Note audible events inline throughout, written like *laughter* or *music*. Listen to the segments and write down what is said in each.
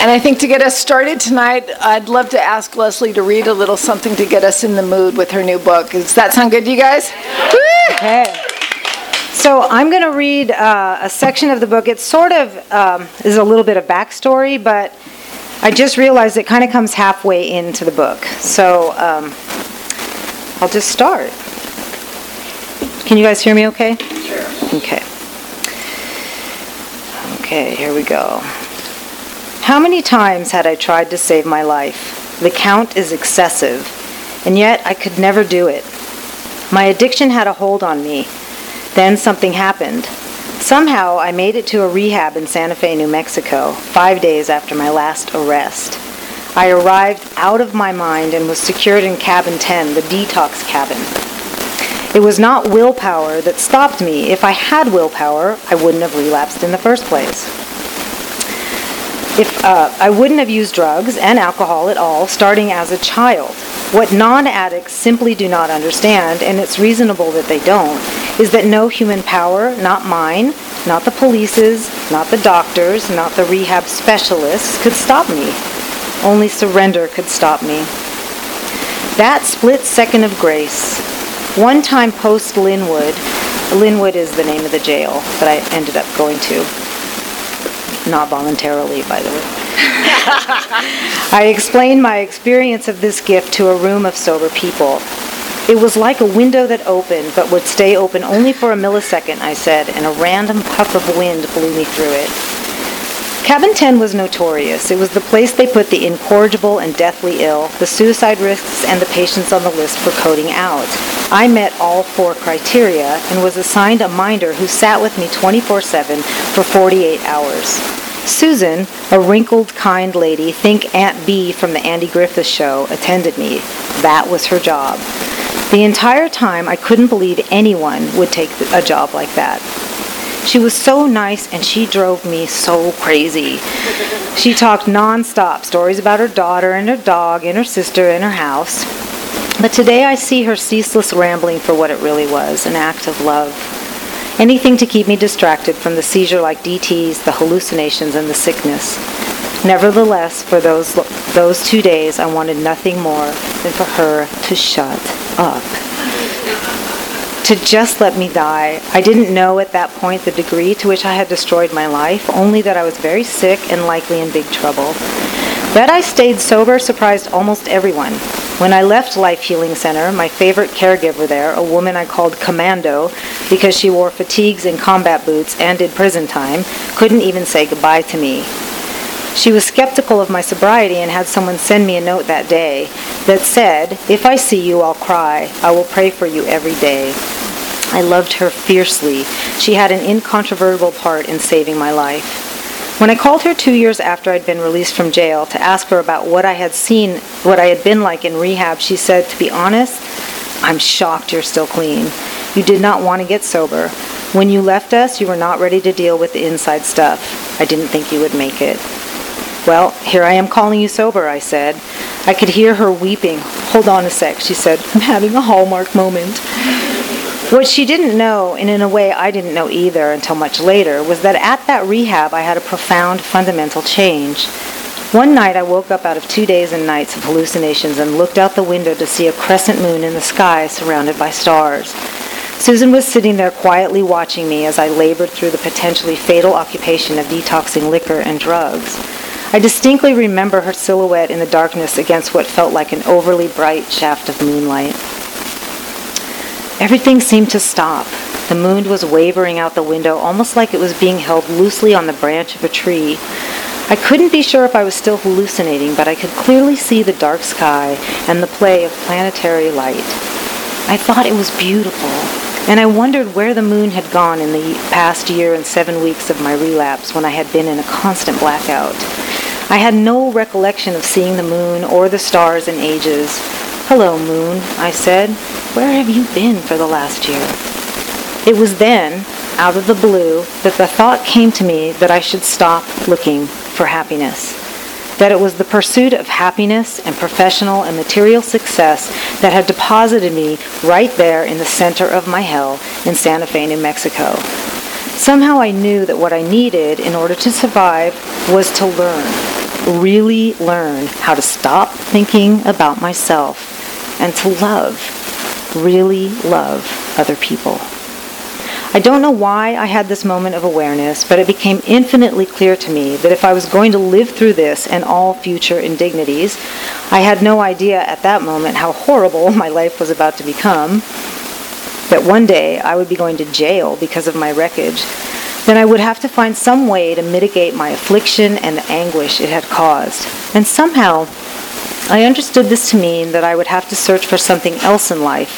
And I think to get us started tonight, I'd love to ask Leslie to read a little something to get us in the mood with her new book. Does that sound good to you guys? Okay. So I'm going to read uh, a section of the book. It sort of um, is a little bit of backstory, but I just realized it kind of comes halfway into the book. So um, I'll just start. Can you guys hear me okay? Sure. Okay. Okay, here we go. How many times had I tried to save my life? The count is excessive, and yet I could never do it. My addiction had a hold on me. Then something happened. Somehow I made it to a rehab in Santa Fe, New Mexico, five days after my last arrest. I arrived out of my mind and was secured in cabin 10, the detox cabin. It was not willpower that stopped me. If I had willpower, I wouldn't have relapsed in the first place. If uh, I wouldn't have used drugs and alcohol at all starting as a child. What non addicts simply do not understand, and it's reasonable that they don't, is that no human power, not mine, not the police's, not the doctors, not the rehab specialists, could stop me. Only surrender could stop me. That split second of grace, one time post Lynwood, Lynwood is the name of the jail that I ended up going to not voluntarily, by the way. *laughs* I explained my experience of this gift to a room of sober people. It was like a window that opened, but would stay open only for a millisecond, I said, and a random puff of wind blew me through it. Cabin 10 was notorious. It was the place they put the incorrigible and deathly ill, the suicide risks, and the patients on the list for coding out. I met all four criteria and was assigned a minder who sat with me 24 7 for 48 hours. Susan, a wrinkled, kind lady, think Aunt Bee from the Andy Griffith Show, attended me. That was her job. The entire time, I couldn't believe anyone would take a job like that. She was so nice and she drove me so crazy. She talked nonstop stories about her daughter and her dog and her sister and her house. But today I see her ceaseless rambling for what it really was an act of love. Anything to keep me distracted from the seizure like DTs, the hallucinations, and the sickness. Nevertheless, for those, those two days, I wanted nothing more than for her to shut up to just let me die. I didn't know at that point the degree to which I had destroyed my life, only that I was very sick and likely in big trouble. That I stayed sober surprised almost everyone. When I left Life Healing Center, my favorite caregiver there, a woman I called Commando because she wore fatigues and combat boots and did prison time, couldn't even say goodbye to me. She was skeptical of my sobriety and had someone send me a note that day that said, If I see you, I'll cry. I will pray for you every day. I loved her fiercely. She had an incontrovertible part in saving my life. When I called her two years after I'd been released from jail to ask her about what I had seen, what I had been like in rehab, she said, To be honest, I'm shocked you're still clean. You did not want to get sober. When you left us, you were not ready to deal with the inside stuff. I didn't think you would make it. Well, here I am calling you sober, I said. I could hear her weeping. Hold on a sec, she said. *laughs* I'm having a hallmark moment. What she didn't know, and in a way I didn't know either until much later, was that at that rehab I had a profound fundamental change. One night I woke up out of two days and nights of hallucinations and looked out the window to see a crescent moon in the sky surrounded by stars. Susan was sitting there quietly watching me as I labored through the potentially fatal occupation of detoxing liquor and drugs. I distinctly remember her silhouette in the darkness against what felt like an overly bright shaft of moonlight. Everything seemed to stop. The moon was wavering out the window, almost like it was being held loosely on the branch of a tree. I couldn't be sure if I was still hallucinating, but I could clearly see the dark sky and the play of planetary light. I thought it was beautiful. And I wondered where the moon had gone in the past year and seven weeks of my relapse when I had been in a constant blackout. I had no recollection of seeing the moon or the stars in ages. Hello, moon, I said. Where have you been for the last year? It was then, out of the blue, that the thought came to me that I should stop looking for happiness. That it was the pursuit of happiness and professional and material success that had deposited me right there in the center of my hell in Santa Fe, New Mexico. Somehow I knew that what I needed in order to survive was to learn, really learn how to stop thinking about myself and to love, really love other people. I don't know why I had this moment of awareness, but it became infinitely clear to me that if I was going to live through this and all future indignities, I had no idea at that moment how horrible *laughs* my life was about to become, that one day I would be going to jail because of my wreckage, then I would have to find some way to mitigate my affliction and the anguish it had caused. And somehow, I understood this to mean that I would have to search for something else in life,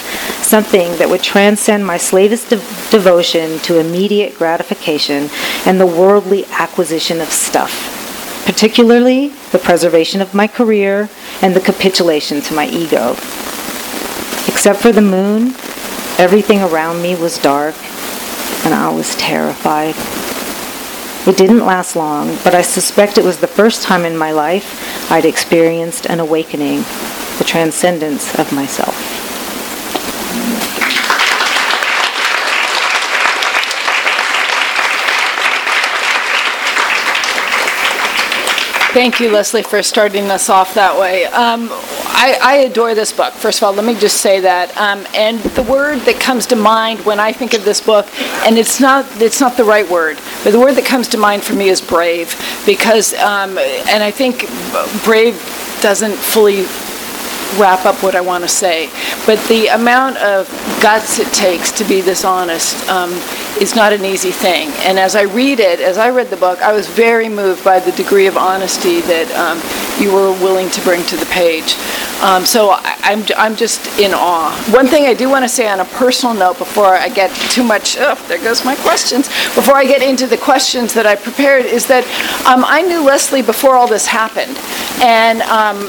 something that would transcend my slavish de- devotion to immediate gratification and the worldly acquisition of stuff, particularly the preservation of my career and the capitulation to my ego. Except for the moon, everything around me was dark, and I was terrified. It didn't last long, but I suspect it was the first time in my life I'd experienced an awakening, the transcendence of myself. Thank you, Leslie, for starting us off that way. Um, I, I, adore this book. First of all, let me just say that. Um, and the word that comes to mind when I think of this book, and it's not it's not the right word, but the word that comes to mind for me is brave, because um, and I think brave doesn't fully wrap up what I want to say. But the amount of guts it takes to be this honest um, is not an easy thing. And as I read it, as I read the book, I was very moved by the degree of honesty that um, you were willing to bring to the page. Um, so I, am I'm, I'm just in awe. One thing I do want to say on a personal note before I get too much, oh, there goes my questions, before I get into the questions that I prepared is that um, I knew Leslie before all this happened. And um,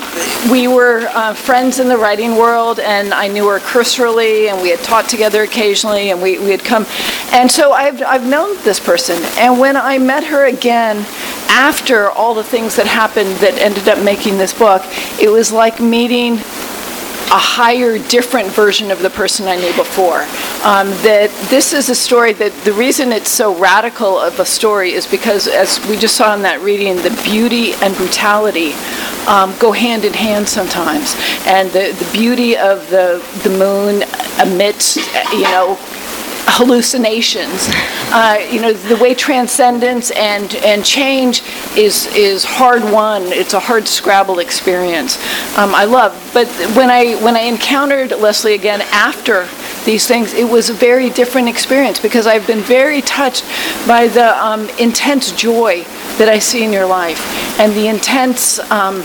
we were uh, friends in the writing world, and I knew her cursorily, and we had taught together occasionally, and we, we had come. And so I've, I've known this person. And when I met her again, after all the things that happened that ended up making this book, it was like meeting a higher, different version of the person I knew before. Um, that this is a story that the reason it's so radical of a story is because, as we just saw in that reading, the beauty and brutality um, go hand in hand sometimes. And the, the beauty of the, the moon amidst, you know, hallucinations. Uh, you know, the way transcendence and, and change is, is hard won. It's a hard scrabble experience. Um, I love. But when I, when I encountered Leslie again after these things, it was a very different experience because I've been very touched by the um, intense joy that I see in your life and the intense. Um,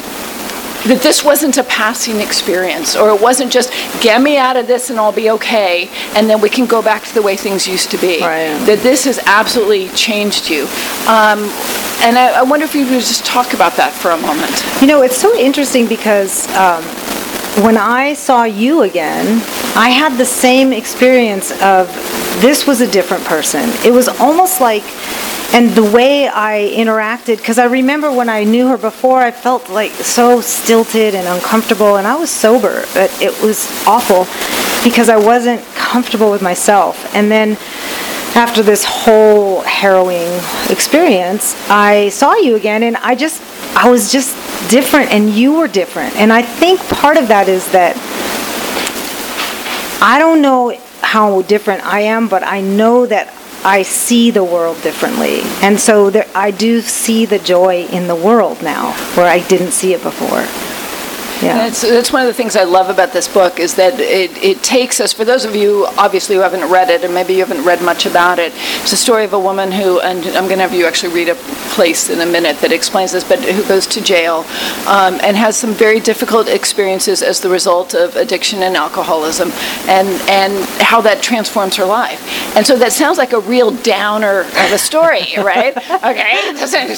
that this wasn't a passing experience or it wasn't just get me out of this and I'll be okay and then we can go back to the way things used to be. Right. That this has absolutely changed you. Um, and I, I, wonder if you could just talk about that for a moment. You know, it's so interesting because um, when I saw you again, I had the same experience of this was a different person. It was almost like and the way I interacted, because I remember when I knew her before, I felt like so stilted and uncomfortable, and I was sober, but it was awful because I wasn't comfortable with myself. And then after this whole harrowing experience, I saw you again, and I just, I was just different, and you were different. And I think part of that is that I don't know how different I am, but I know that I see the world differently. And so there, I do see the joy in the world now where I didn't see it before. Yeah. It's, that's one of the things I love about this book is that it, it takes us, for those of you obviously who haven't read it, and maybe you haven't read much about it, it's a story of a woman who, and I'm going to have you actually read a place in a minute that explains this, but who goes to jail um, and has some very difficult experiences as the result of addiction and alcoholism, and, and how that transforms her life. And so that sounds like a real downer of a story, *laughs* right? okay,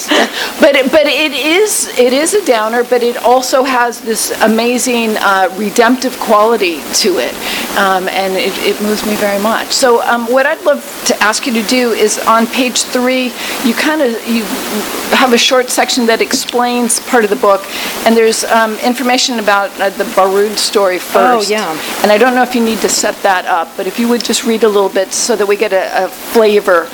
*laughs* but it, but it is it is a downer, but it also has this amazing uh, redemptive quality to it, um, and it, it moves me very much. So um, what I'd love to ask you to do is on page three, you kind of you have a short section that explains part of the book, and there's um, information about uh, the Barud story first. Oh, yeah. And I don't know if you need to set that up, but if you would just read a little bit so that we get a, a flavor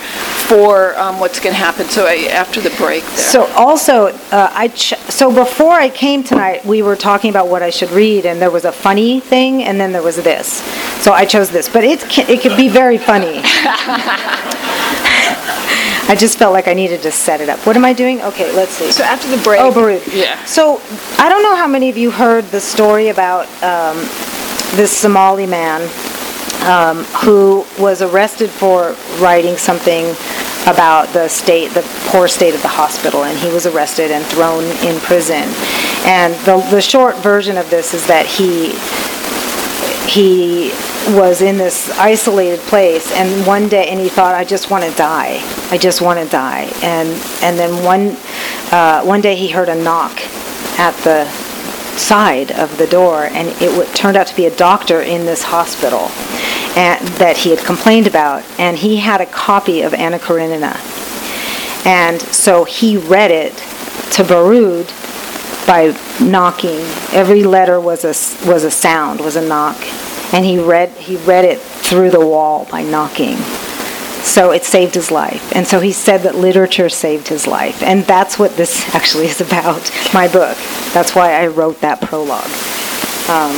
for um, what's going to happen. So I, after the break, there. So also, uh, I ch- so before I came tonight, we were talking about what I should read, and there was a funny thing, and then there was this. So I chose this, but it can, it could be very funny. *laughs* I just felt like I needed to set it up. What am I doing? Okay, let's see. So after the break. Oh, Baruch. Yeah. So I don't know how many of you heard the story about um, this Somali man um, who was arrested for writing something about the state, the poor state of the hospital, and he was arrested and thrown in prison. And the, the short version of this is that he he was in this isolated place and one day and he thought i just want to die i just want to die and and then one uh, one day he heard a knock at the side of the door and it w- turned out to be a doctor in this hospital and, that he had complained about and he had a copy of anna karenina and so he read it to Barud by knocking. Every letter was a was a sound, was a knock, and he read he read it through the wall by knocking. So it saved his life, and so he said that literature saved his life, and that's what this *laughs* actually is about. My book. That's why I wrote that prologue. Um,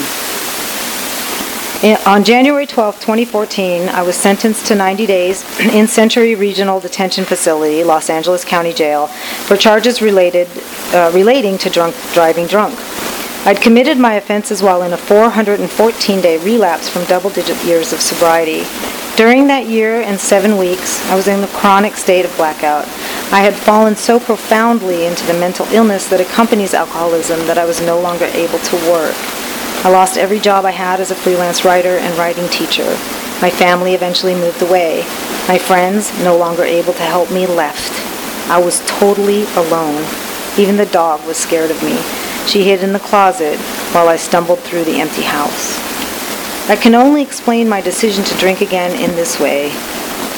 On January 12, 2014, I was sentenced to 90 days *clears throat* in Century Regional Detention Facility, Los Angeles County Jail, for charges related, uh, relating to drunk driving drunk. I'd committed my offenses while in a 414-day relapse from double-digit years of sobriety. During that year and seven weeks, I was in a chronic state of blackout. I had fallen so profoundly into the mental illness that accompanies alcoholism that I was no longer able to work. I lost every job I had as a freelance writer and writing teacher. My family eventually moved away. My friends, no longer able to help me, left. I was totally alone. Even the dog was scared of me. She hid in the closet while I stumbled through the empty house. I can only explain my decision to drink again in this way.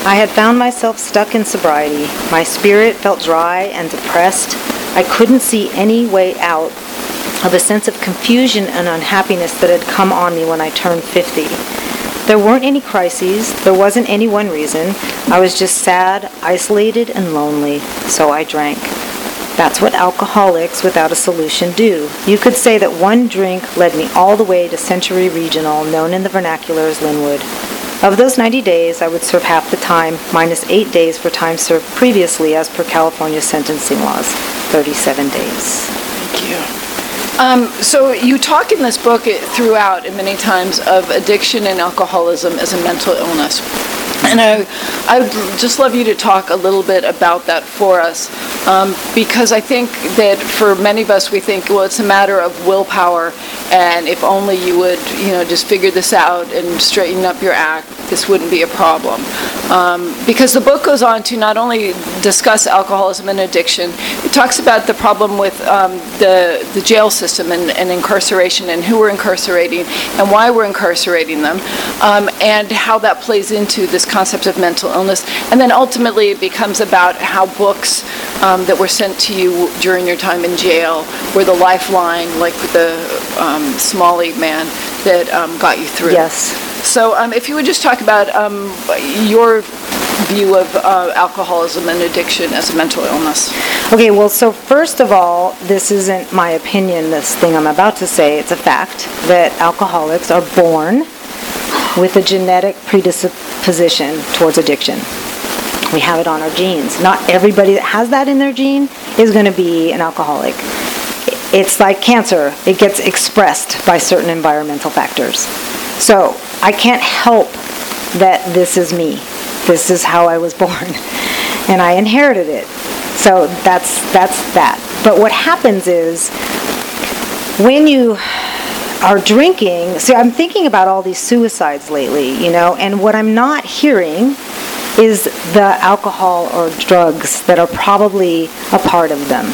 I had found myself stuck in sobriety. My spirit felt dry and depressed. I couldn't see any way out of a sense of confusion and unhappiness that had come on me when I turned 50. There weren't any crises, there wasn't any one reason. I was just sad, isolated, and lonely, so I drank. That's what alcoholics without a solution do. You could say that one drink led me all the way to Century Regional, known in the vernacular as Lynwood. Of those 90 days, I would serve half the time, minus eight days for time served previously as per California sentencing laws, 37 days. Thank you. Um, so you talk in this book throughout, and many times, of addiction and alcoholism as a mental illness. And I, I would just love you to talk a little bit about that for us, um, because I think that for many of us, we think, well, it's a matter of willpower, and if only you would, you know, just figure this out and straighten up your act, this wouldn't be a problem. Um, because the book goes on to not only discuss alcoholism and addiction, it talks about the problem with um, the the jail system and, and incarceration, and who we're incarcerating, and why we're incarcerating them, um, and how that plays into this concept of mental illness. And then ultimately, it becomes about how books um, that were sent to you during your time in jail were the lifeline, like the um, Somali man that um, got you through. Yes. So um, if you would just talk about um, your view of uh, alcoholism and addiction as a mental illness. Okay, well, so first of all, this isn't my opinion, this thing I'm about to say. It's a fact that alcoholics are born with a genetic predisposition towards addiction. We have it on our genes. Not everybody that has that in their gene is going to be an alcoholic. it's like cancer. It gets expressed by certain environmental factors. So I can't help that this is me. This is how I was *laughs* born. And I inherited it. So that's that's that. But what happens is when you are drinking, see I'm thinking about all these suicides lately, you know, and what I'm not hearing is the alcohol or drugs that are probably a part of them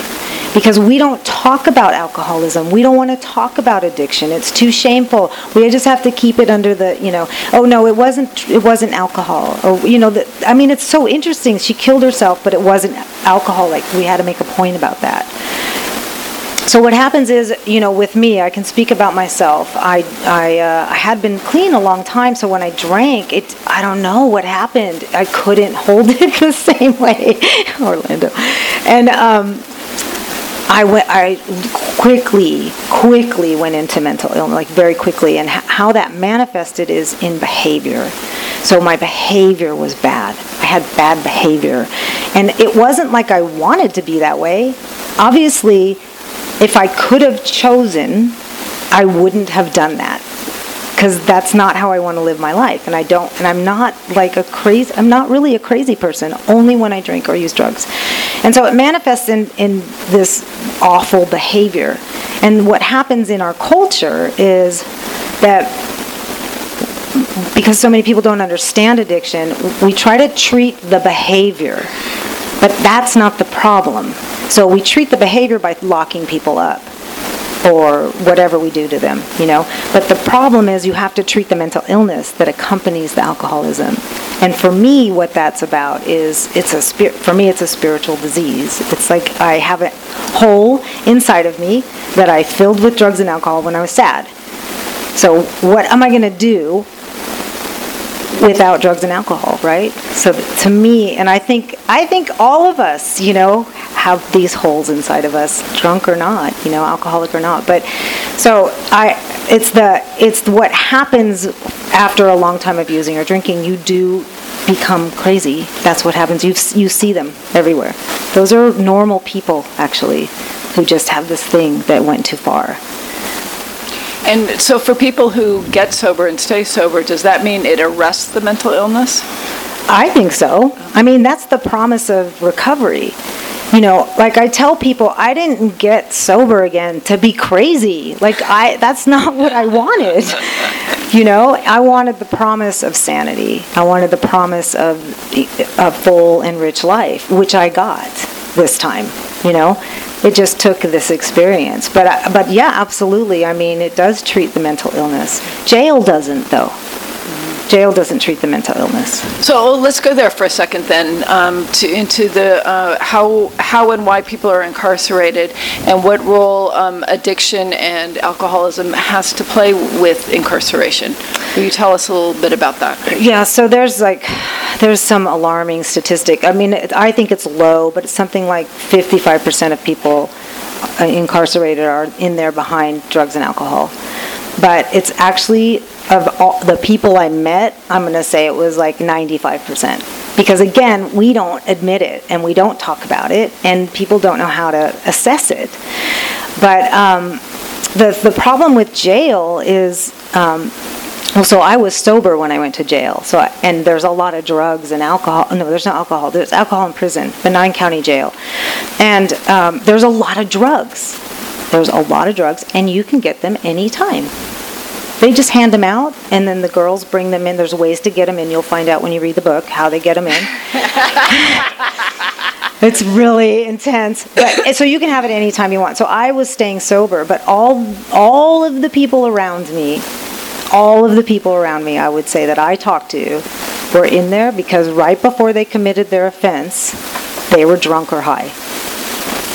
because we don't talk about alcoholism. We don't want to talk about addiction. It's too shameful. We just have to keep it under the, you know, oh no, it wasn't it wasn't alcohol. Or you know, the, I mean it's so interesting. She killed herself, but it wasn't alcohol. Like we had to make a point about that. So what happens is, you know, with me, I can speak about myself. I I, uh, I had been clean a long time, so when I drank, it I don't know what happened. I couldn't hold *laughs* it the same way, *laughs* Orlando, and um, I went. I quickly, quickly went into mental illness, like very quickly, and how that manifested is in behavior. So my behavior was bad. I had bad behavior, and it wasn't like I wanted to be that way. Obviously, if I could have chosen, I wouldn't have done that because that's not how I want to live my life. And I don't, and I'm not like a crazy, I'm not really a crazy person, only when I drink or use drugs. And so it manifests in, in this awful behavior. And what happens in our culture is that because so many people don't understand addiction, we try to treat the behavior, but that's not the problem. So we treat the behavior by locking people up or whatever we do to them, you know. But the problem is you have to treat the mental illness that accompanies the alcoholism. And for me, what that's about is it's a spirit. For me, it's a spiritual disease. It's like I have a hole inside of me that I filled with drugs and alcohol when I was sad. So what am I going to do without drugs and alcohol, right? So to me, and I think I think all of us, you know, have these holes inside of us, drunk or not, you know, alcoholic or not. But so I, it's the it's what happens after a long time of using or drinking. You do become crazy. That's what happens. You you see them everywhere. Those are normal people actually, who just have this thing that went too far. And so for people who get sober and stay sober, does that mean it arrests the mental illness? I think so. I mean, that's the promise of recovery. You know, like I tell people, I didn't get sober again to be crazy. Like I that's not what I wanted. You know, I wanted the promise of sanity. I wanted the promise of a full and rich life, which I got this time, you know? It just took this experience. But uh, but yeah, absolutely. I mean, it does treat the mental illness. Jail doesn't though. Jail doesn't treat the mental illness. So let's go there for a second then, um, to, into the, uh, how, how and why people are incarcerated and what role um, addiction and alcoholism has to play with incarceration. Will you tell us a little bit about that? Yeah, so there's like, there's some alarming statistic. I mean, it- I think it's low, but it's something like 55% of people uh, incarcerated are in there behind drugs and alcohol. But it's actually, of all the people I met, I'm going to say it was like 95%. Because again, we don't admit it and we don't talk about it, and people don't know how to assess it. But um, the, the problem with jail is um, well, so I was sober when I went to jail. So, I, and there's a lot of drugs and alcohol. No, there's no alcohol. There's alcohol in prison, Benign County Jail, and um, there's a lot of drugs. There's a lot of drugs, and you can get them anytime. They just hand them out, and then the girls bring them in. There's ways to get them in. You'll find out when you read the book how they get them in. *laughs* It's really intense. But so you can have it anytime you want. So I was staying sober, but all all of the people around me, all of the people around me, I would say that I talked to, were in there because right before they committed their offense, they were drunk or high.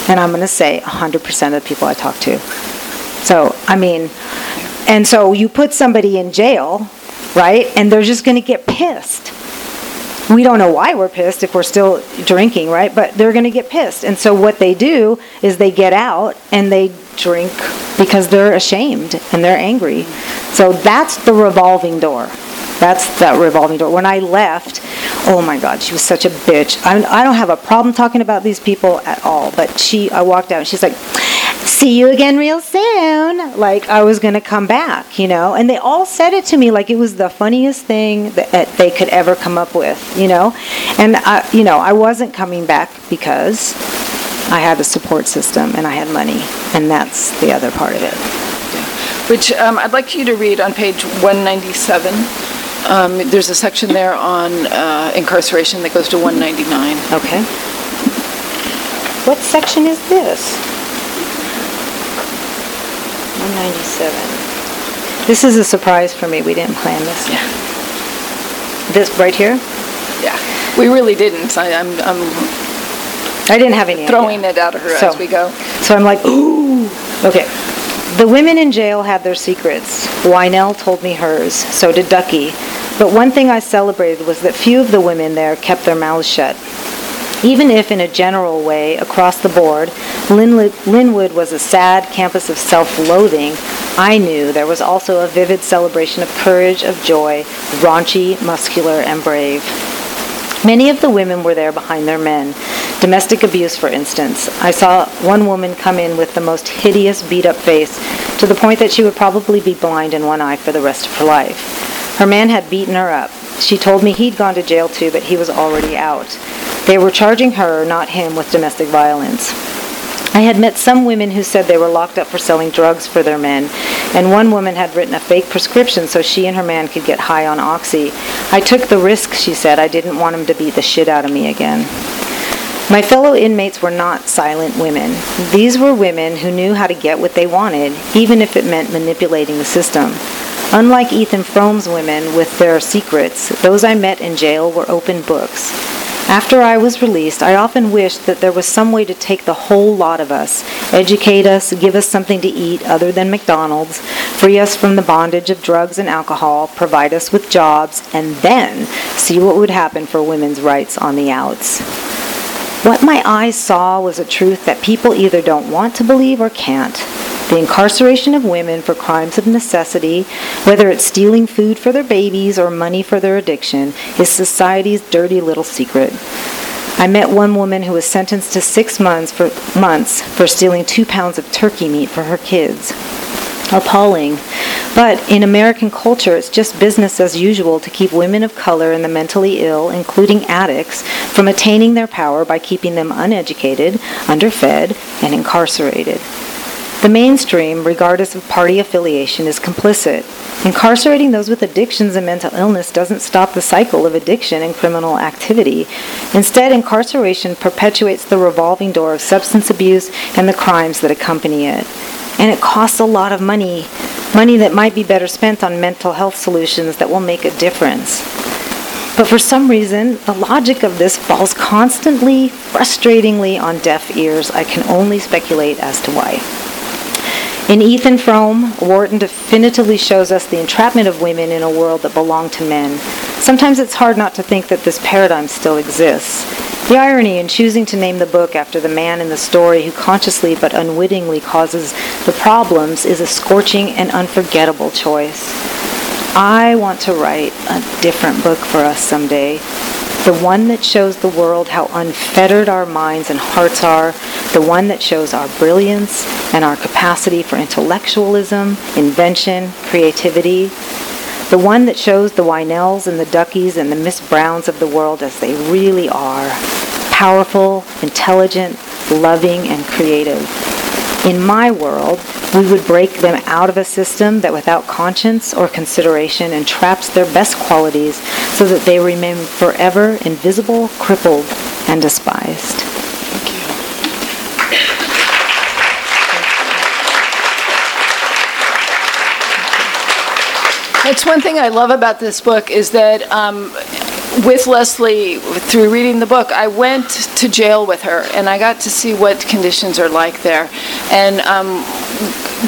And I'm going to say 100% of the people I talked to. So, I mean, and so you put somebody in jail, right? And they're just going to get pissed we don't know why we're pissed if we're still drinking, right? But they're going to get pissed. And so what they do is they get out and they drink because they're ashamed and they're angry. So that's the revolving door. That's that revolving door. When I left, oh my God, she was such a bitch. I, I don't have a problem talking about these people at all. But she, I walked out and she's like, see you again real soon. Like I was going to come back, you know? And they all said it to me like it was the funniest thing that they could ever come up with, you know? And, I, you know, I wasn't coming back because I had a support system and I had money. And that's the other part of it. Which um, I'd like you to read on page 197. Um, there's a section there on uh, incarceration that goes to 199. Okay. What section is this? 197. This is a surprise for me. We didn't plan this. Yeah. This right here? Yeah. We really didn't. I, I'm, I'm I didn't have any throwing idea. it of her So- as we go. So I'm like, ooh. Okay. The women in jail had their secrets. Wynell told me hers. So did Ducky. But one thing I celebrated was that few of the women there kept their mouths shut. Even if, in a general way, across the board, Lynwood, was a sad campus of self-loathing, I knew there was also a vivid celebration of courage, of joy, raunchy, muscular, and brave. Many of the women were there behind their men. Domestic abuse, for instance. I saw one woman come in with the most hideous beat up face, to the point that she would probably be blind in one eye for the rest of her life. Her man had beaten her up. She told me he'd gone to jail too, but he was already out. They were charging her, not him, with domestic violence. I had met some women who said they were locked up for selling drugs for their men, and one woman had written a fake prescription so she and her man could get high on oxy. I took the risk, she said. I didn't want him to beat the shit out of me again. My fellow inmates were not silent women. These were women who knew how to get what they wanted, even if it meant manipulating the system. Unlike Ethan Frome's women with their secrets, those I met in jail were open books. After I was released, I often wished that there was some way to take the whole lot of us, educate us, give us something to eat other than McDonald's, free us from the bondage of drugs and alcohol, provide us with jobs, and then see what would happen for women's rights on the outs. What my eyes saw was a truth that people either don't want to believe or can't. The incarceration of women for crimes of necessity, whether it's stealing food for their babies or money for their addiction, is society's dirty little secret. I met one woman who was sentenced to six months for, months for stealing two pounds of turkey meat for her kids. Appalling. But in American culture, it's just business as usual to keep women of color and the mentally ill, including addicts, from attaining their power by keeping them uneducated, underfed, and incarcerated. The mainstream, regardless of party affiliation, is complicit. Incarcerating those with addictions and mental illness doesn't stop the cycle of addiction and criminal activity. Instead, incarceration perpetuates the revolving door of substance abuse and the crimes that accompany it. And it costs a lot of money, money that might be better spent on mental health solutions that will make a difference. But for some reason, the logic of this falls constantly, frustratingly on deaf ears. I can only speculate as to why. In Ethan Frome, Wharton definitively shows us the entrapment of women in a world that belonged to men. Sometimes it's hard not to think that this paradigm still exists. The irony in choosing to name the book after the man in the story who consciously but unwittingly causes the problems is a scorching and unforgettable choice. I want to write a different book for us someday. The one that shows the world how unfettered our minds and hearts are. The one that shows our brilliance and our capacity for intellectualism, invention, creativity. The one that shows the Wynells and the Duckies and the Miss Browns of the world as they really are. Powerful, intelligent, loving, and creative. In my world, we would break them out of a system that without conscience or consideration entraps their best qualities so that they remain forever invisible, crippled, and despised. That's one thing I love about this book is that um, with Leslie, through reading the book, I went to jail with her and I got to see what conditions are like there. And um,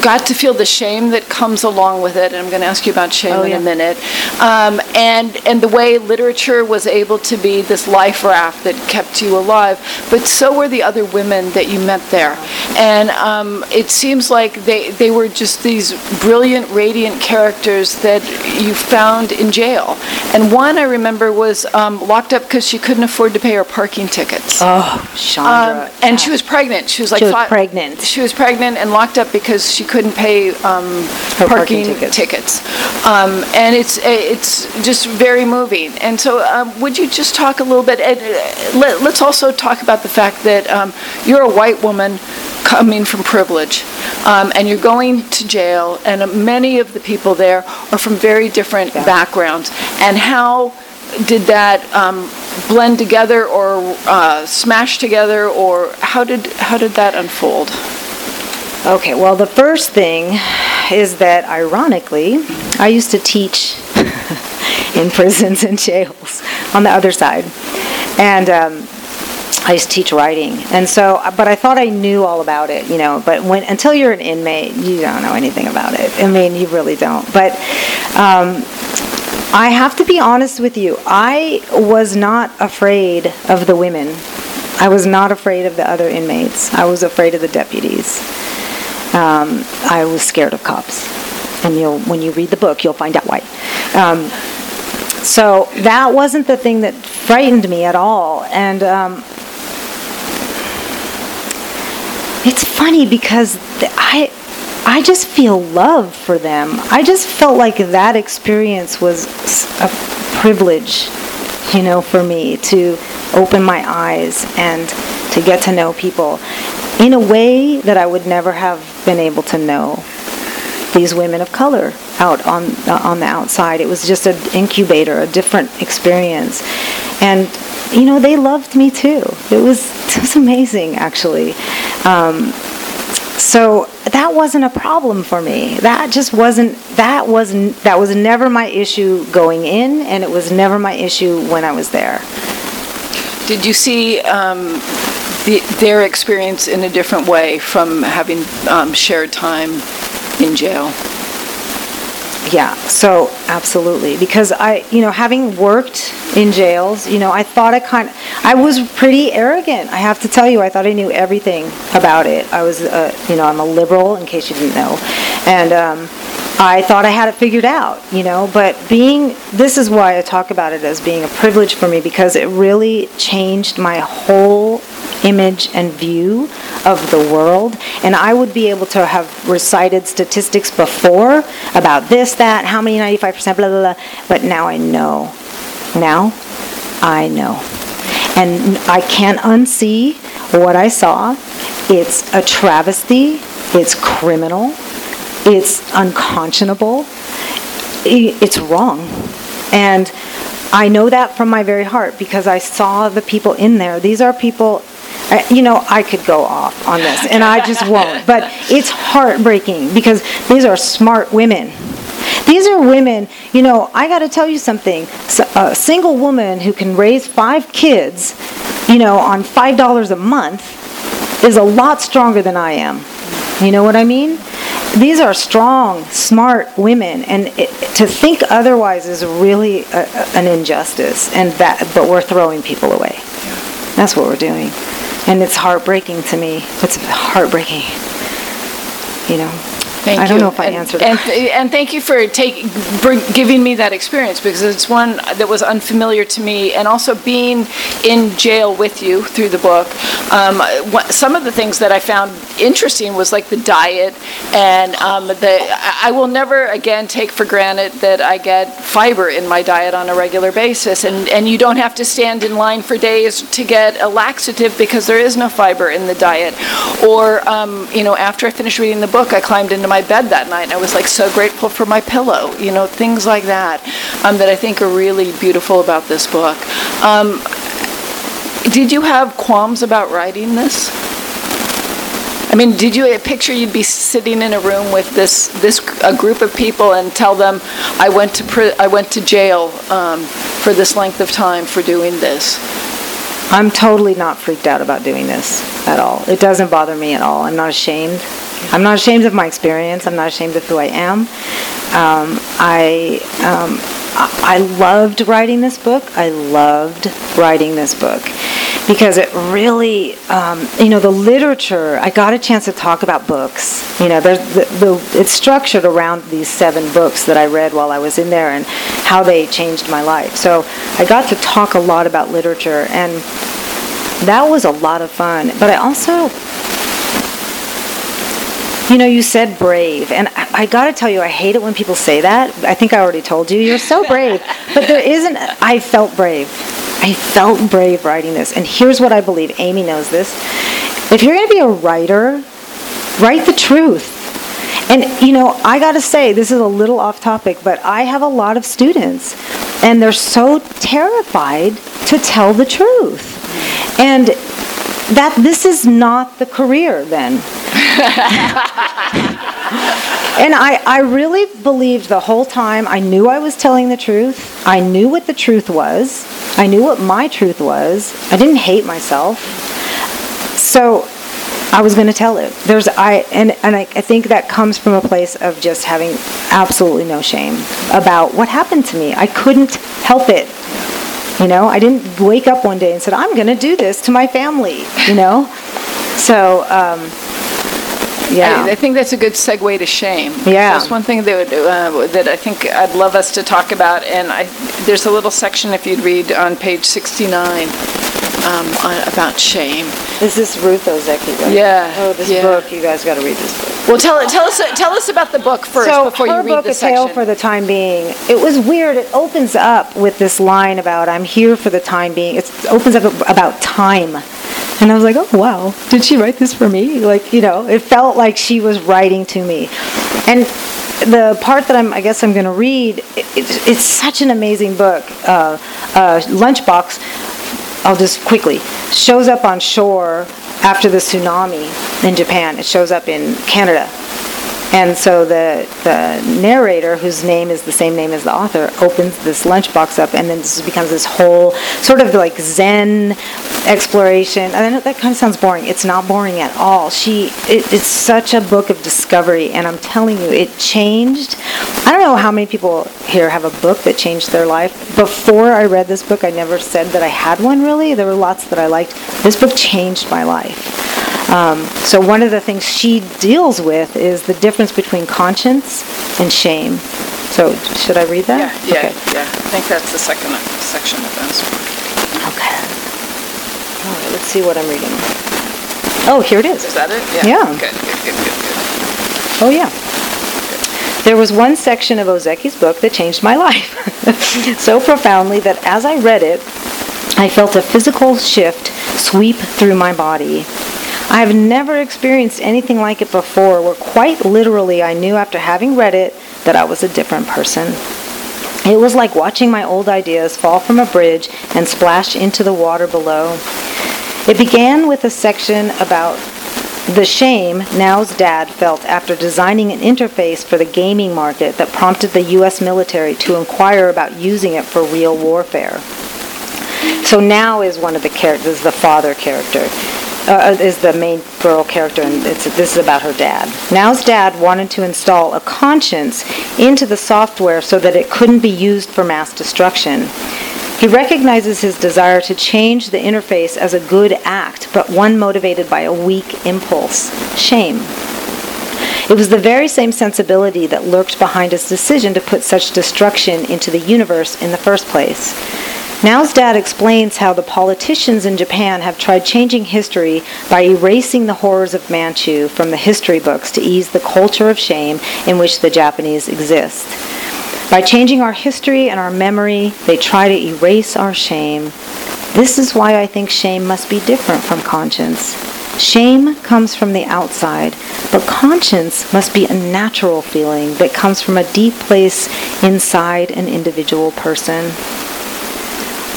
got to feel the shame that comes along with it, and I'm going to ask you about shame Oh, in yeah. a minute, um, and and the way literature was able to be this life raft that kept you alive, but so were the other women that you met there, and um, it seems like they they were just these brilliant, radiant characters that you found in jail, and one I remember was um, locked up because she couldn't afford to pay her parking tickets. Oh, Chandra. Um, and she was pregnant. She was like She was pregnant. She was pregnant and locked up because she couldn't pay um, parking, parking tickets. tickets. Um, and it's it's just very moving. And so, um, would you just talk a little bit? And uh, let, let's also talk about the fact that um, you're a white woman coming from privilege, um, and you're going to jail, and many of the people there are from very different backgrounds, and how did that um, blend together or uh, smash together, or how did how did that unfold? Okay, well, the first thing is that ironically, I used to teach *laughs* in prisons and jails on the other side. And um, I used to teach writing. And so, but I thought I knew all about it, you know, but when, until you're an inmate, you don't know anything about it. I mean, you really don't. But, um, I have to be honest with you. I was not afraid of the women. I was not afraid of the other inmates. I was afraid of the deputies. Um, I was scared of cops, and you'll when you read the book, you'll find out why. Um, so that wasn't the thing that frightened me at all, and um, it's funny because th- I I just feel love for them. I just felt like that experience was a privilege, you know, for me to open my eyes and to get to know people in a way that I would never have been able to know these women of color out on uh, on the outside. It was just an incubator, a different experience, and you know they loved me too. It was it was amazing actually. Um, so that wasn't a problem for me. That just wasn't that wasn't that was never my issue going in, and it was never my issue when I was there. Did you see um, the, their experience in a different way from having um, shared time in jail? Yeah, so absolutely. Because I, you know, having worked in jails, you know, I thought I kind I was pretty arrogant. I have to tell you, I thought I knew everything about it. I was, uh, you know, I'm a liberal, in case you didn't know. And um, I thought I had it figured out, you know, but being, this is why I talk about it as being a privilege for me because it really changed my whole image and view of the world. And I would be able to have recited statistics before about this, that, how many 95%, blah, blah, blah. But now I know. Now I know. And I can't unsee what I saw. It's a travesty. It's criminal. It's unconscionable. It's wrong. And I know that from my very heart because I saw the people in there. These are people, you know, I could go off on this and I just won't. But it's heartbreaking because these are smart women. These are women, you know, I got to tell you something. A single woman who can raise five kids, you know, on $5 a month is a lot stronger than I am. You know what I mean? These are strong, smart women, and it, to think otherwise is really a- an injustice. And that, but we're throwing people away. That's what we're doing, and it's heartbreaking to me. It's heartbreaking. You know. Thank I don't you. know if I and, answered. And, and thank you for take, bring, giving me that experience because it's one that was unfamiliar to me, and also being in jail with you through the book. Um, what, some of the things that I found interesting was like the diet, and um, the I I will never again take for granted that I get fiber in my diet on a regular basis, and and you don't have to stand in line for days to get a laxative because there is no fiber in the diet. Or um, you know, after I finished reading the book, I climbed into my bed that night and I was like so grateful for my pillow. You know, things like that um, that I think are really beautiful about this book. Um, did you have qualms about writing this? I mean, did you picture you'd be sitting in a room with this this a group of people and tell them, "I went to pri- I went to jail um, for this length of time for doing this"? I'm totally not freaked out about doing this at all. It doesn't bother me at all. I'm not ashamed. I'm not ashamed of my experience. I'm not ashamed of who I am. Um, I, um, I loved writing this book. I loved writing this book because it really, um, you know, the literature. I got a chance to talk about books. You know, the, the, it's structured around these seven books that I read while I was in there and how they changed my life. So I got to talk a lot about literature and that was a lot of fun. But I also you know, you said brave, and I, I got to tell you, I hate it when people say that. I think I already told you, you're so brave. *laughs* but there isn't, I felt brave. I felt brave writing this. And here's what I believe Amy knows this. If you're going to be a writer, write the truth. And, you know, I got to say, this is a little off topic, but I have a lot of students, and they're so terrified to tell the truth. And that this is not the career then. *laughs* and I, I really believed the whole time I knew I was telling the truth. I knew what the truth was. I knew what my truth was. I didn't hate myself. So I was going to tell it. There's I and and I, I think that comes from a place of just having absolutely no shame about what happened to me. I couldn't help it. You know, I didn't wake up one day and said, I'm going to do this to my family, you know? So, um, yeah. I, I, think that's a good segue to shame. Yeah. That's one thing that, uh, that I think I'd love us to talk about. And I, there's a little section, if you'd read on page 69, um, on, about shame. This Is this Ruth Ozeki? Right? Yeah. Oh, this yeah. book. You guys got to read this book. Well, tell, tell us tell us about the book first so before you read book, the A section. Tale for the Time Being. It was weird. It opens up with this line about "I'm here for the time being." It opens up about time, and I was like, "Oh wow, did she write this for me?" Like you know, it felt like she was writing to me, and the part that I'm, I guess I'm going to read, it, it, it's such an amazing book. Uh, uh, Lunchbox, I'll just quickly, shows up on shore after the tsunami in Japan. It shows up in Canada. And so the, the narrator, whose name is the same name as the author, opens this lunchbox up, and then this becomes this whole sort of like Zen exploration. And I know that kind of sounds boring. It's not boring at all. She, it, it's such a book of discovery, and I'm telling you, it changed. I don't know how many people here have a book that changed their life. Before I read this book, I never said that I had one really. There were lots that I liked. This book changed my life. Um, so one of the things she deals with is the difference between conscience and shame. So should I read that? Yeah, yeah, okay. yeah. I think that's the second section of that. Okay. All right, let's see what I'm reading. Oh, here it is. Is that it? Yeah. yeah. Good, good, good, good, good. Oh, yeah. There was one section of Ozeki's book that changed my *laughs* life *laughs* so profoundly that as I read it, I felt a physical shift sweep through my body. I have never experienced anything like it before, where quite literally I knew after having read it that I was a different person. It was like watching my old ideas fall from a bridge and splash into the water below. It began with a section about the shame Nao's dad felt after designing an interface for the gaming market that prompted the U.S. military to inquire about using it for real warfare. So Nao is one of the characters, the father character uh, is the main girl character, and this is about her dad. Nao's dad wanted to install a conscience into the software so that it couldn't be used for mass destruction. He recognizes his desire to change the interface as a good act, but one motivated by a weak impulse shame. It was the very same sensibility that lurked behind his decision to put such destruction into the universe in the first place. Nao's dad explains how the politicians in Japan have tried changing history by erasing the horrors of Manchu from the history books to ease the culture of shame in which the Japanese exist. By changing our history and our memory, they try to erase our shame. This is why I think shame must be different from conscience. Shame comes from the outside, but conscience must be a natural feeling that comes from a deep place inside an individual person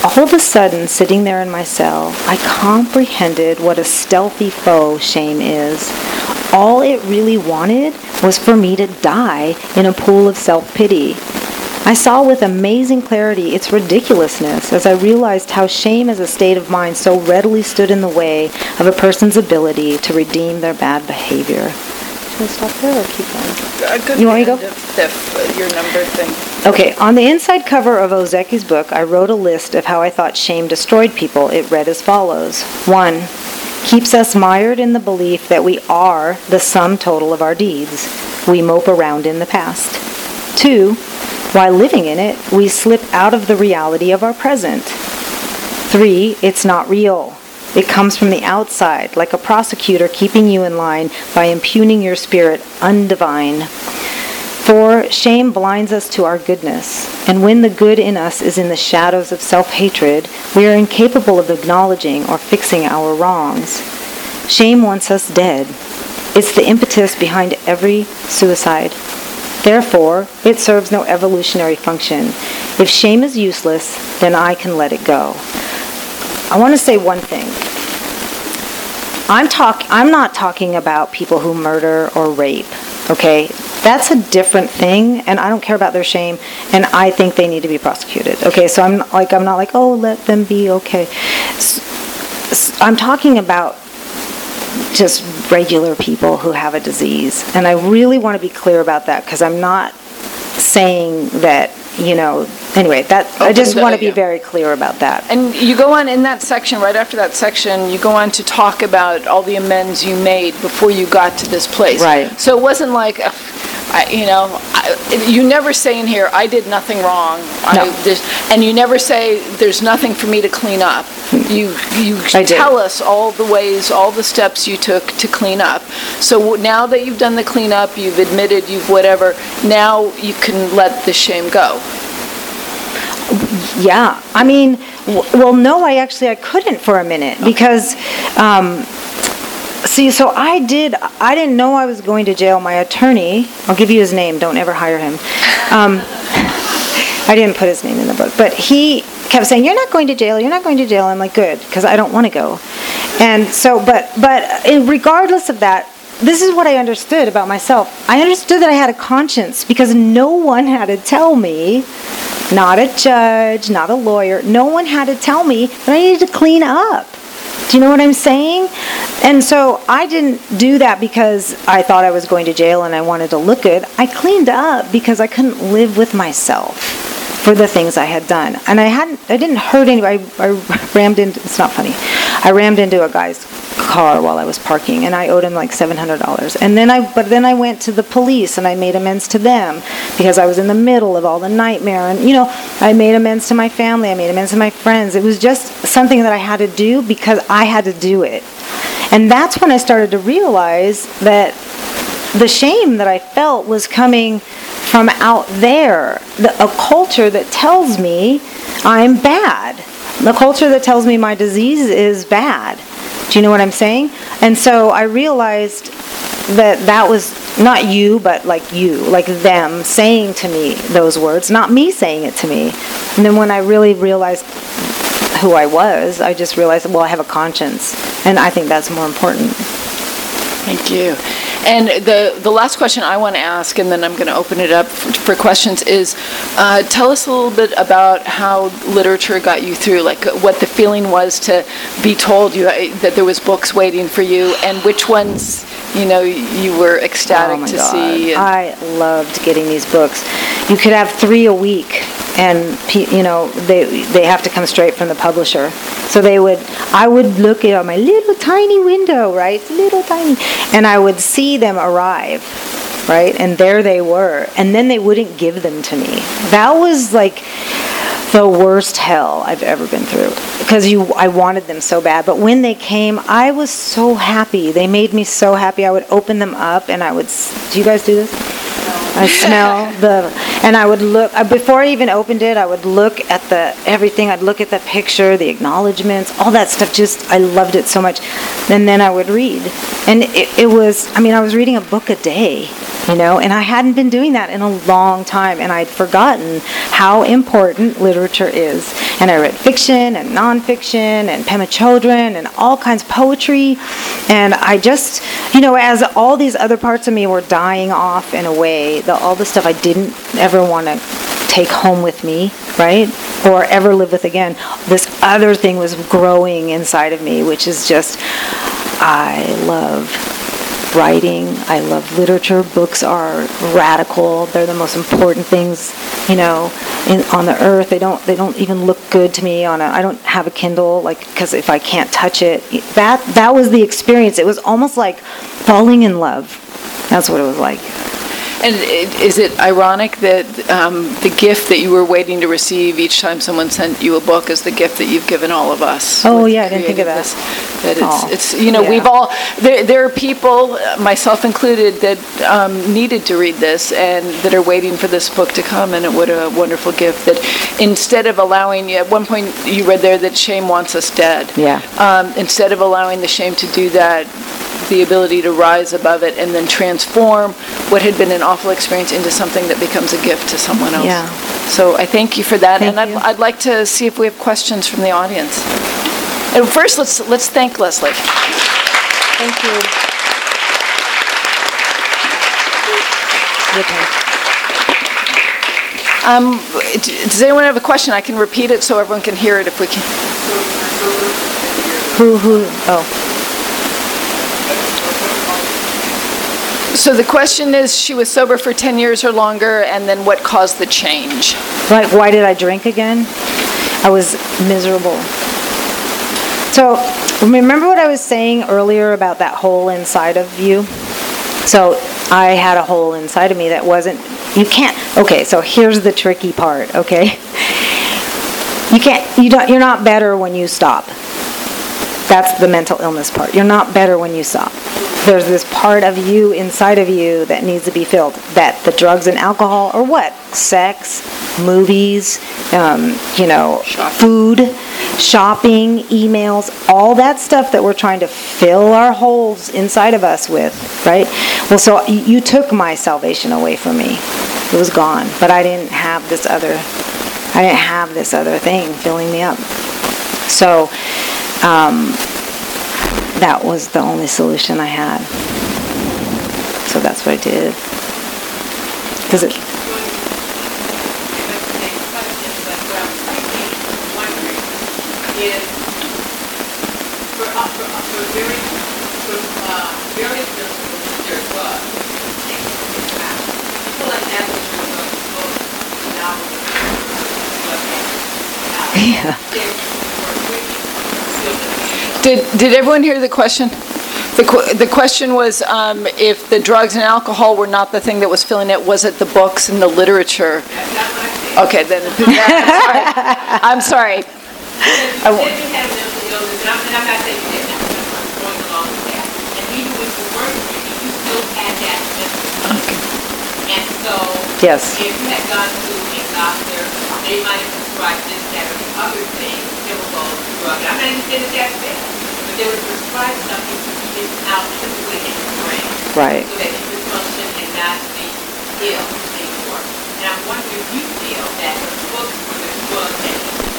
all of a sudden, sitting there in my cell, I comprehended what a stealthy foe shame is. All it really wanted was for me to die in a pool of self pity. I saw with amazing clarity its ridiculousness as I realized how shame as a state of mind so readily stood in the way of a person's ability to redeem their bad behavior. Should I stop there or keep going? Uh, You want me to go? the end of the f- Your number thing. Okay, on the inside cover of Ozeki's book, I wrote a list of how I thought shame destroyed people. It read as follows. One, keeps us mired in the belief that we are the sum total of our deeds. We mope around in the past. Two, while living in it, we slip out of the reality of our present. Three, it's not real. It comes from the outside, like a prosecutor keeping you in line by impugning your spirit undivine. For shame blinds us to our goodness, and when the good in us is in the shadows of self hatred, we are incapable of acknowledging or fixing our wrongs. Shame wants us dead. It's the impetus behind every suicide. Therefore, it serves no evolutionary function. If shame is useless, then I can let it go. I want to say one thing. I'm talk I'm not talking about people who murder or rape, okay? That's a different thing and I don't care about their shame and I think they need to be prosecuted. Okay, so I'm like I'm not like, "Oh, let them be okay." I'm talking about just regular people who have a disease. And I really want to be clear about that because I'm not saying that, you know, anyway, that I just want to be very clear about that. And you go on in that section, right after that section, you go on to talk about all the amends you made before you got to this place. Right. So it wasn't like, uh, I, you know, I, you never say in here, I did nothing wrong. I, No. this, and you never say, there's nothing for me to clean up. You, you I did. tell us all the ways, all the steps you took to clean up. So now that you've done the cleanup, you've admitted, you've whatever, now you can let the shame go. Yeah, I mean, w- well, no, I actually I couldn't for a minute because, um, see, so I did. I didn't know I was going to jail. My attorney, I'll give you his name. Don't ever hire him. Um, I didn't put his name in the book, but he kept saying, "You're not going to jail. You're not going to jail." I'm like, "Good," because I don't want to go. And so, but but regardless of that. This is what I understood about myself. I understood that I had a conscience because no one had to tell me not a judge, not a lawyer. No one had to tell me that I needed to clean up. Do you know what I'm saying? And so I didn't do that because I thought I was going to jail and I wanted to look good. I cleaned up because I couldn't live with myself for the things I had done. And I hadn't I didn't hurt anybody. I, I rammed into it's not funny. I rammed into a guy's car while I was parking and I owed him like $700. And then I but then I went to the police and I made amends to them because I was in the middle of all the nightmare and you know, I made amends to my family, I made amends to my friends. It was just something that I had to do because I had to do it. And that's when I started to realize that the shame that I felt was coming from out there, the, a culture that tells me I'm bad, the culture that tells me my disease is bad. Do you know what I'm saying? And so I realized that that was not you, but like you, like them saying to me those words, not me saying it to me. And then when I really realized who I was, I just realized, well, I have a conscience, and I think that's more important. Thank you. And the, the last question I want to ask, and then I'm going to open it up for, for questions, is uh, tell us a little bit about how literature got you through, like what the feeling was to be told you that there was books waiting for you, and which ones you know you were ecstatic oh my to God. see. and- I loved getting these books. You could have three a week, and you know they they have to come straight from the publisher. So they would, I would look at my little tiny window, right, little tiny, and I would see them arrive, right, and there they were, and then they wouldn't give them to me. That was like the worst hell I've ever been through because you I wanted them so bad. But when they came I was so happy. They made me so happy. I would open them up and I would do you guys do this I smell the and I would look uh, before I even opened it I would look at the everything. I'd look at the picture the acknowledgments all that stuff. Just I loved it so much. And then I would read. And it, it was I mean I was reading a book a day you know and I hadn't been doing that in a long time. And I'd forgotten how important literature is. And I read fiction and nonfiction and Pema Chodron and all kinds of poetry. And I just you know as all these other parts of me were dying off in a way the, all the stuff I didn't ever want to take home with me right or ever live with again this other thing was growing inside of me which is just I love writing. I love literature. Books are radical. They're the most important things, you know, in, on the earth. They don't they don't even look good to me on a. I don't have a Kindle like because if I can't touch it, that that was the experience. It was almost like falling in love. That's what it was like. And i- is it ironic that um, the gift that you were waiting to receive each time someone sent you a book is the gift that you've given all of us? Oh, yeah, I didn't think of that. That it's, it's, you know, yeah. we've all, there, there are people, myself included, that um, needed to read this and that are waiting for this book to come, and what a wonderful gift that instead of allowing, at one point you read there that shame wants us dead. Yeah. Um, Instead of allowing the shame to do that, the ability to rise above it and then transform what had been an awful experience into something that becomes a gift to someone else. Yeah. So I thank you for that. Thank And I'd, you. I'd like to see if we have questions from the audience. And first, let's, let's thank Leslie. Thank you. Your turn. Um, Does anyone have a question? I can repeat it so everyone can hear it if we can. Who who? Oh. So the question is, she was sober for 10 years or longer, and then what caused the change? Like, why did I drink again? I was miserable. So, remember what I was saying earlier about that hole inside of you? So, I had a hole inside of me that wasn't, you can't, okay, so here's the tricky part, okay? You can't, you don't, you're not better when you stop. That's the mental illness part. You're not better when you stop. There's this part of you inside of you that needs to be filled. That the drugs and alcohol, or what? Sex, movies, um, you know, food, shopping, emails, all that stuff that we're trying to fill our holes inside of us with, right? Well, so you took my salvation away from me. It was gone, but I didn't have this other. I didn't have this other thing filling me up. So um, that was the only solution I had. So that's what I did. Because it, is for, uh, for, uh, for very, for, uh, various there was. People like that, which are the Yeah. *laughs* Did, did everyone hear the question? The, que- the question was, um, if the drugs and alcohol were not the thing that was filling it, was it the books and the literature? Okay, then, *laughs* I'm sorry. I said you had a mental illness, and I'm, and I'm not saying you didn't, I'm going along with that. And even with the work you still had that mental illness. And so. Yes. If you had gone to a doctor, they might have prescribed this, that, or the other thing, chemical, drug, I'm not even saying that that's bad. They would prescribe something to keep it out typically in brain. Right. So that could function and not be ill anymore. And I'm wondering if you feel that the books were the drug that keeps you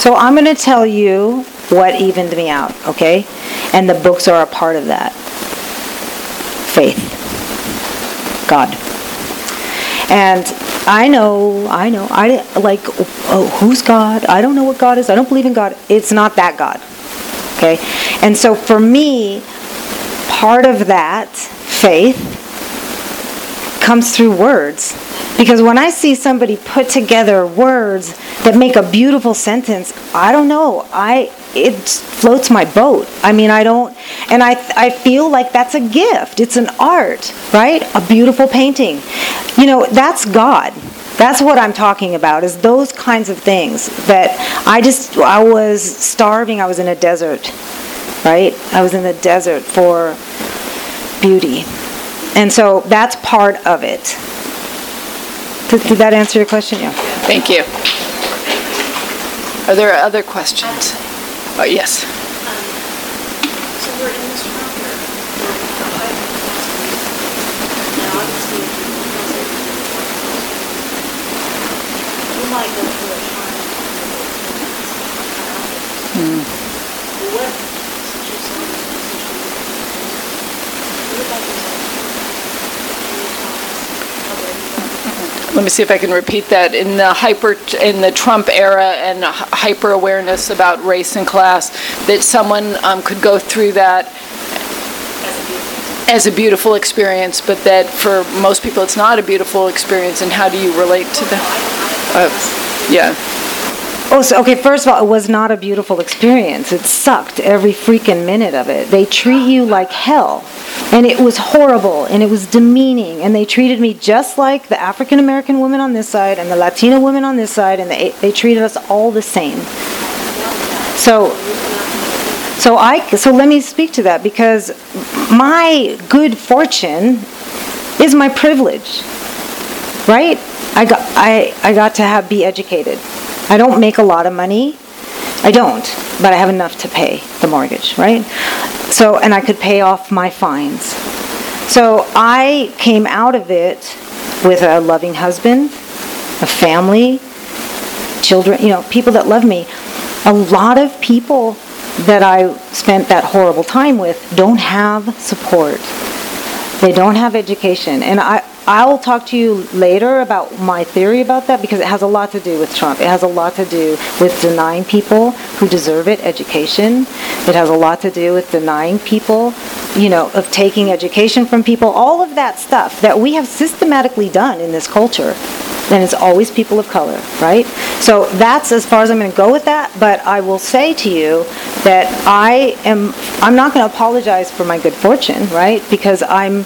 so I'm going to tell you what evened me out, okay? And the books are a part of that. Faith. God. And I know, I know, I like, oh, who's God? I don't know what God is. I don't believe in God. It's not that God. Okay? And so for me, part of that faith comes through words. Because when I see somebody put together words that make a beautiful sentence, I don't know. I it floats my boat. I mean, I don't and I I feel like that's a gift. It's an art, right? A beautiful painting. You know, that's God. That's what I'm talking about is those kinds of things that I just I was starving. I was in a desert, right? I was in the desert for beauty. And so that's part of it. Did, did that answer your question? Yeah. Thank you. Are there other questions? Oh, yes. Um, So we're in this round here. And obviously, if you you might go through a time what since you're saying this what about this Let me see if I can repeat that. In the hyper, in the Trump era and hyper awareness about race and class, that someone um, could go through that as a beautiful as a beautiful experience, but that for most people it's not a beautiful experience, and how do you relate to that? Uh, yeah. Oh, so, okay, first of all, it was not a beautiful experience. It sucked every freaking minute of it. They treat you like hell. And it was horrible and it was demeaning. And they treated me just like the African American women on this side and the Latina women on this side, and they, they treated us all the same. So, so I so let me speak to that because my good fortune is my privilege, right? I I got to have be educated. I don't make a lot of money. I don't, but I have enough to pay the mortgage, right? So and I could pay off my fines. So I came out of it with a loving husband, a family, children, you know, people that love me. A lot of people that I spent that horrible time with don't have support. They don't have education. And I, I'll talk to you later about my theory about that because it has a lot to do with Trump. It has a lot to do with denying people who deserve it education. It has a lot to do with denying people, you know, of taking education from people. All of that stuff that we have systematically done in this culture. And it's always people of color, right? So that's as far as I'm going to go with that. But I will say to you that I am, I'm not going to apologize for my good fortune, right? Because I'm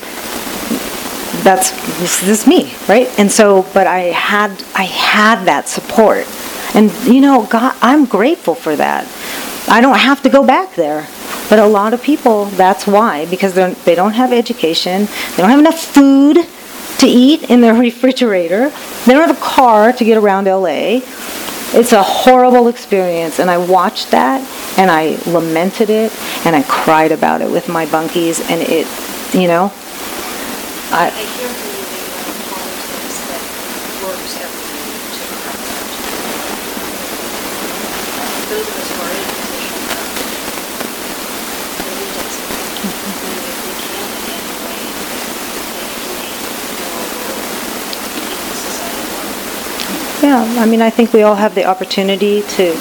that's this, this is me, right? And so, but I had I had that support, and you know, God, I'm grateful for that. I don't have to go back there, but a lot of people, that's why, because they they don't have education, they don't have enough food to eat in their refrigerator, they don't have a car to get around LA. It's a horrible experience, and I watched that, and I lamented it, and I cried about it with my bunkies, and it, you know, I, I hear from you that you have politics that works everything to correct that. Those of us who are in a position of the leaders, if we can in any way, educate, keep the society going. Yeah, I mean, I think we all have the opportunity to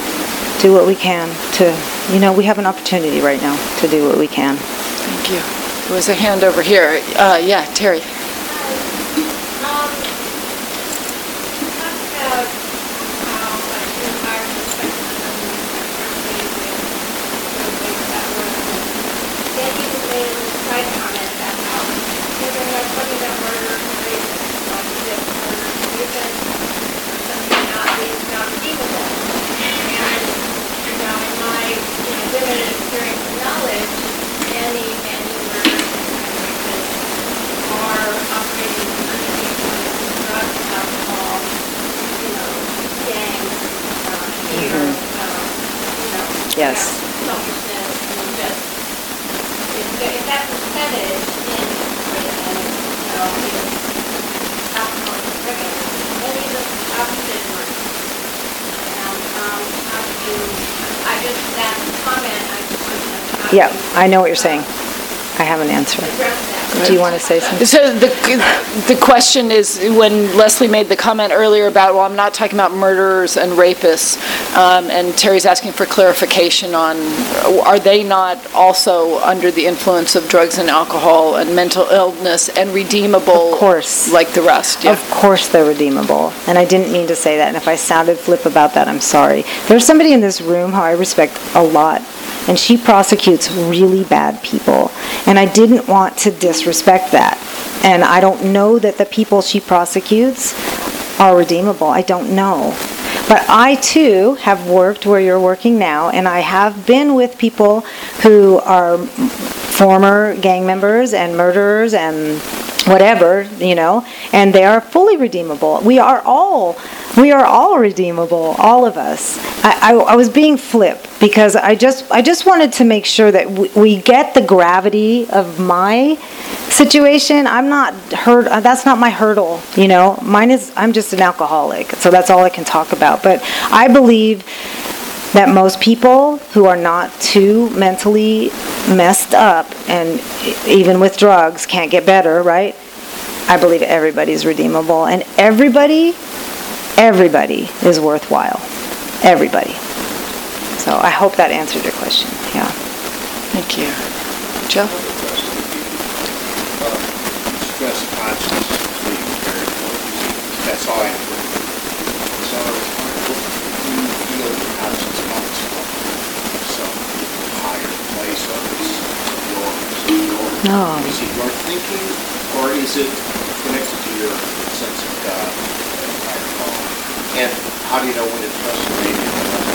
do what we can to, you know, we have an opportunity right now to do what we can. Thank you. There was a hand over here. Uh, yeah, Terry. Um, you talked about how, like, the environment Then you made a side comment about how you're going to talking about murder and rape, like you did murder and abuse, something not being not redeemable. And, you know, in my, you know, limited experience and knowledge, any, any murder and rapists are operating under the influence of drugs, alcohol, you know, gangs, uh, fear, um, you know. Yes. Selfishness, and just, if, if that percentage in prison, you know, is alcohol and drugs, then you just opposite murder. And, um, how do you, I just, that comment, I just Yeah, I know what you're saying. I have an answer. Do you want to say something? So the, the question is, when Leslie made the comment earlier about, well, I'm not talking about murderers and rapists, um, and Terry's asking for clarification on, are they not also under the influence of drugs and alcohol and mental illness and redeemable? Of course. Like the rest, yeah. Of course they're redeemable. And I didn't mean to say that. And if I sounded flip about that, I'm sorry. There's somebody in this room who I respect a lot, and she prosecutes really bad people. And I didn't want to disrespect that. And I don't know that the people she prosecutes are redeemable. I don't know. But I too have worked where you're working now, and I have been with people who are former gang members and murderers and whatever, you know, and they are fully redeemable. We are all, we are all redeemable, all of us. I, I, I was being flip because I just, I just wanted to make sure that we, get the gravity of my situation. I'm not hurt. uh, That's not my hurdle, you know. Mine is, I'm just an alcoholic, so that's all I can talk about. But I believe that most people who are not too mentally messed up and even with drugs can't get better, right? I believe everybody's redeemable and everybody, everybody is worthwhile. Everybody. So I hope that answered your question. Yeah. Thank you. Joe? conscience is being very important. That's all I put. So I was wondering, what do you feel your conscience comes from? Some higher place or is it yours? yours? No. Is it your thinking or is it connected to your sense of God and higher calling? And how do you know when it's frustrating and when?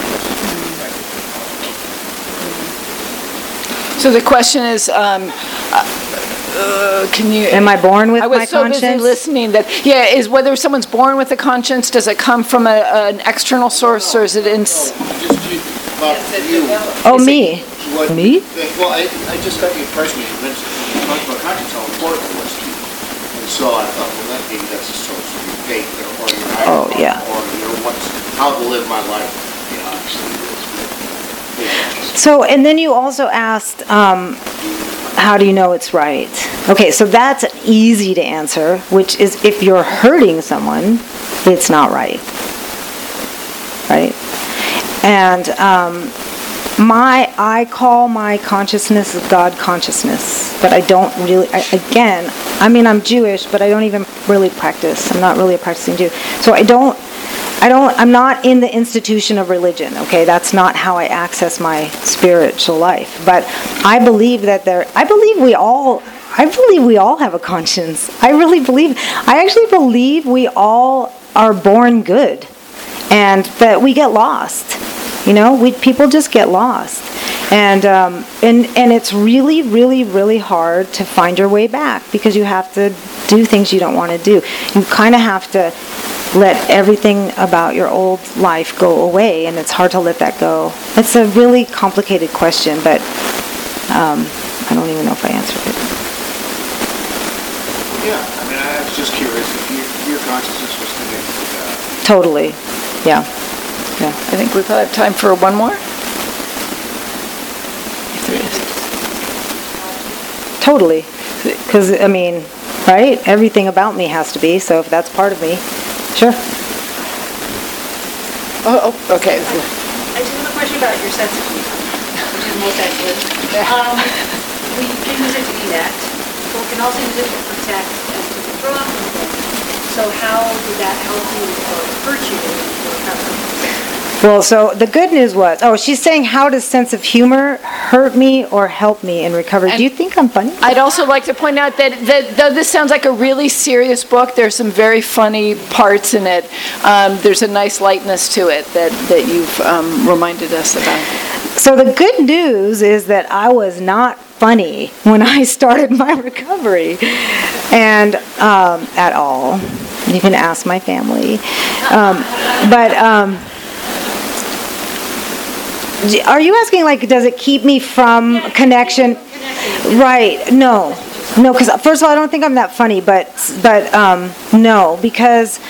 So the question is, um, uh, can you? Am I born with I was my so busy listening that, yeah, is whether someone's born with a conscience, does it come from a, an external source or is it in? Just you, about you. Oh, Is it- me? What Me? you Well, I, I just got the impression you mentioned, you talked about conscience, how important it was to you. I thought, well, that maybe that's a source of your faith or, or your higher Oh, yeah. Or your what's, how to live my life, you know, actually is. So, and then you also asked, um, how do you know it's right? Okay, so that's easy to answer, which is if you're hurting someone, it's not right. Right? And um, my, I call my consciousness God consciousness, but I don't really, I, again, I mean, I'm Jewish, but I don't even really practice. I'm not really a practicing Jew. So I don't, I don't, I'm not in the institution of religion, okay? That's not how I access my spiritual life. But I believe that there, I believe we all, I believe we all have a conscience. I really believe, I actually believe we all are born good and that we get lost. You know, we people just get lost, and um, and and it's really, really, really hard to find your way back because you have to do things you don't want to do. You kind of have to let everything about your old life go away, and it's hard to let that go. It's a really complicated question, but um, I don't even know if I answered it. Yeah, I mean, I was just curious if your, your consciousness was connected to God. Totally, yeah, yeah. I think we probably have time for one more. If there is. Totally. Because, I mean, right? Everything about me has to be, so if that's part of me, sure. Oh, oh, okay. I just have a question about your sense of humor, which is multi-layered. Um, we can use it to connect, but we can also use it to protect and to withdraw from things. So how did that help you or hurt you in your recovery? Well, so the good news was, oh, she's saying, how does sense of humor hurt me or help me in recovery? Do you think I'm funny? I'd also like to point out that, that though this sounds like a really serious book, there's some very funny parts in it. Um, there's a nice lightness to it that, that you've um, reminded us about. So the good news is that I was not funny when I *laughs* started my recovery, and um, at all. You can ask my family, um, but. Um, are you asking like does it keep me from connection? Right. No. No because first of all i don't think i'm that funny but but um, no because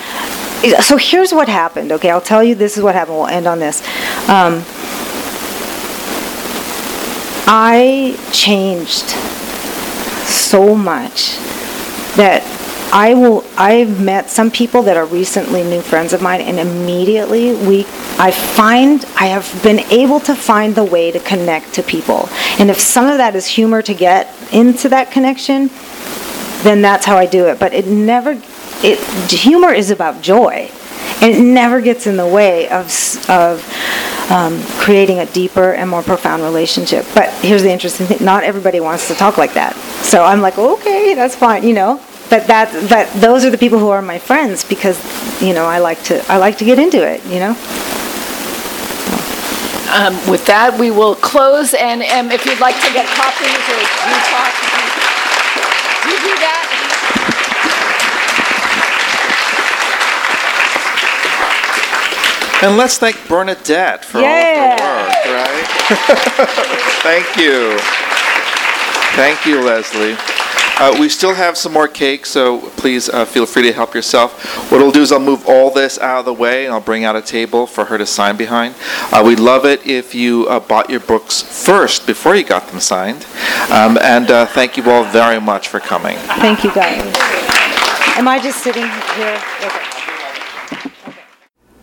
so here's what happened okay? I'll tell you this is what happened. We'll end on this. Um, I changed so much that I will I've met some people that are recently new friends of mine and immediately we I find I have been able to find the way to connect to people. And if some of that is humor to get into that connection, then that's how I do it. But it never it humor is about joy. And it never gets in the way of, of um, creating a deeper and more profound relationship. But here's the interesting thing: not everybody wants to talk like that. So I'm like, okay, that's fine, you know. But that, but those are the people who are my friends because, you know, I like to, I like to get into it, you know. Um, with that, we will close, and um, if you'd like to get copies or talk, you do that. *laughs* And let's thank Bernadette for all Yeah. of her work, right? *laughs* thank you. Thank you, Leslie. Uh, we still have some more cake, so please uh, feel free to help yourself. What I'll do is I'll move all this out of the way and I'll bring out a table for her to sign behind. Uh, we'd love it if you uh, bought your books first before you got them signed. Um, and uh, thank you all very much for coming. Thank you, guys. Am I just sitting here? Okay.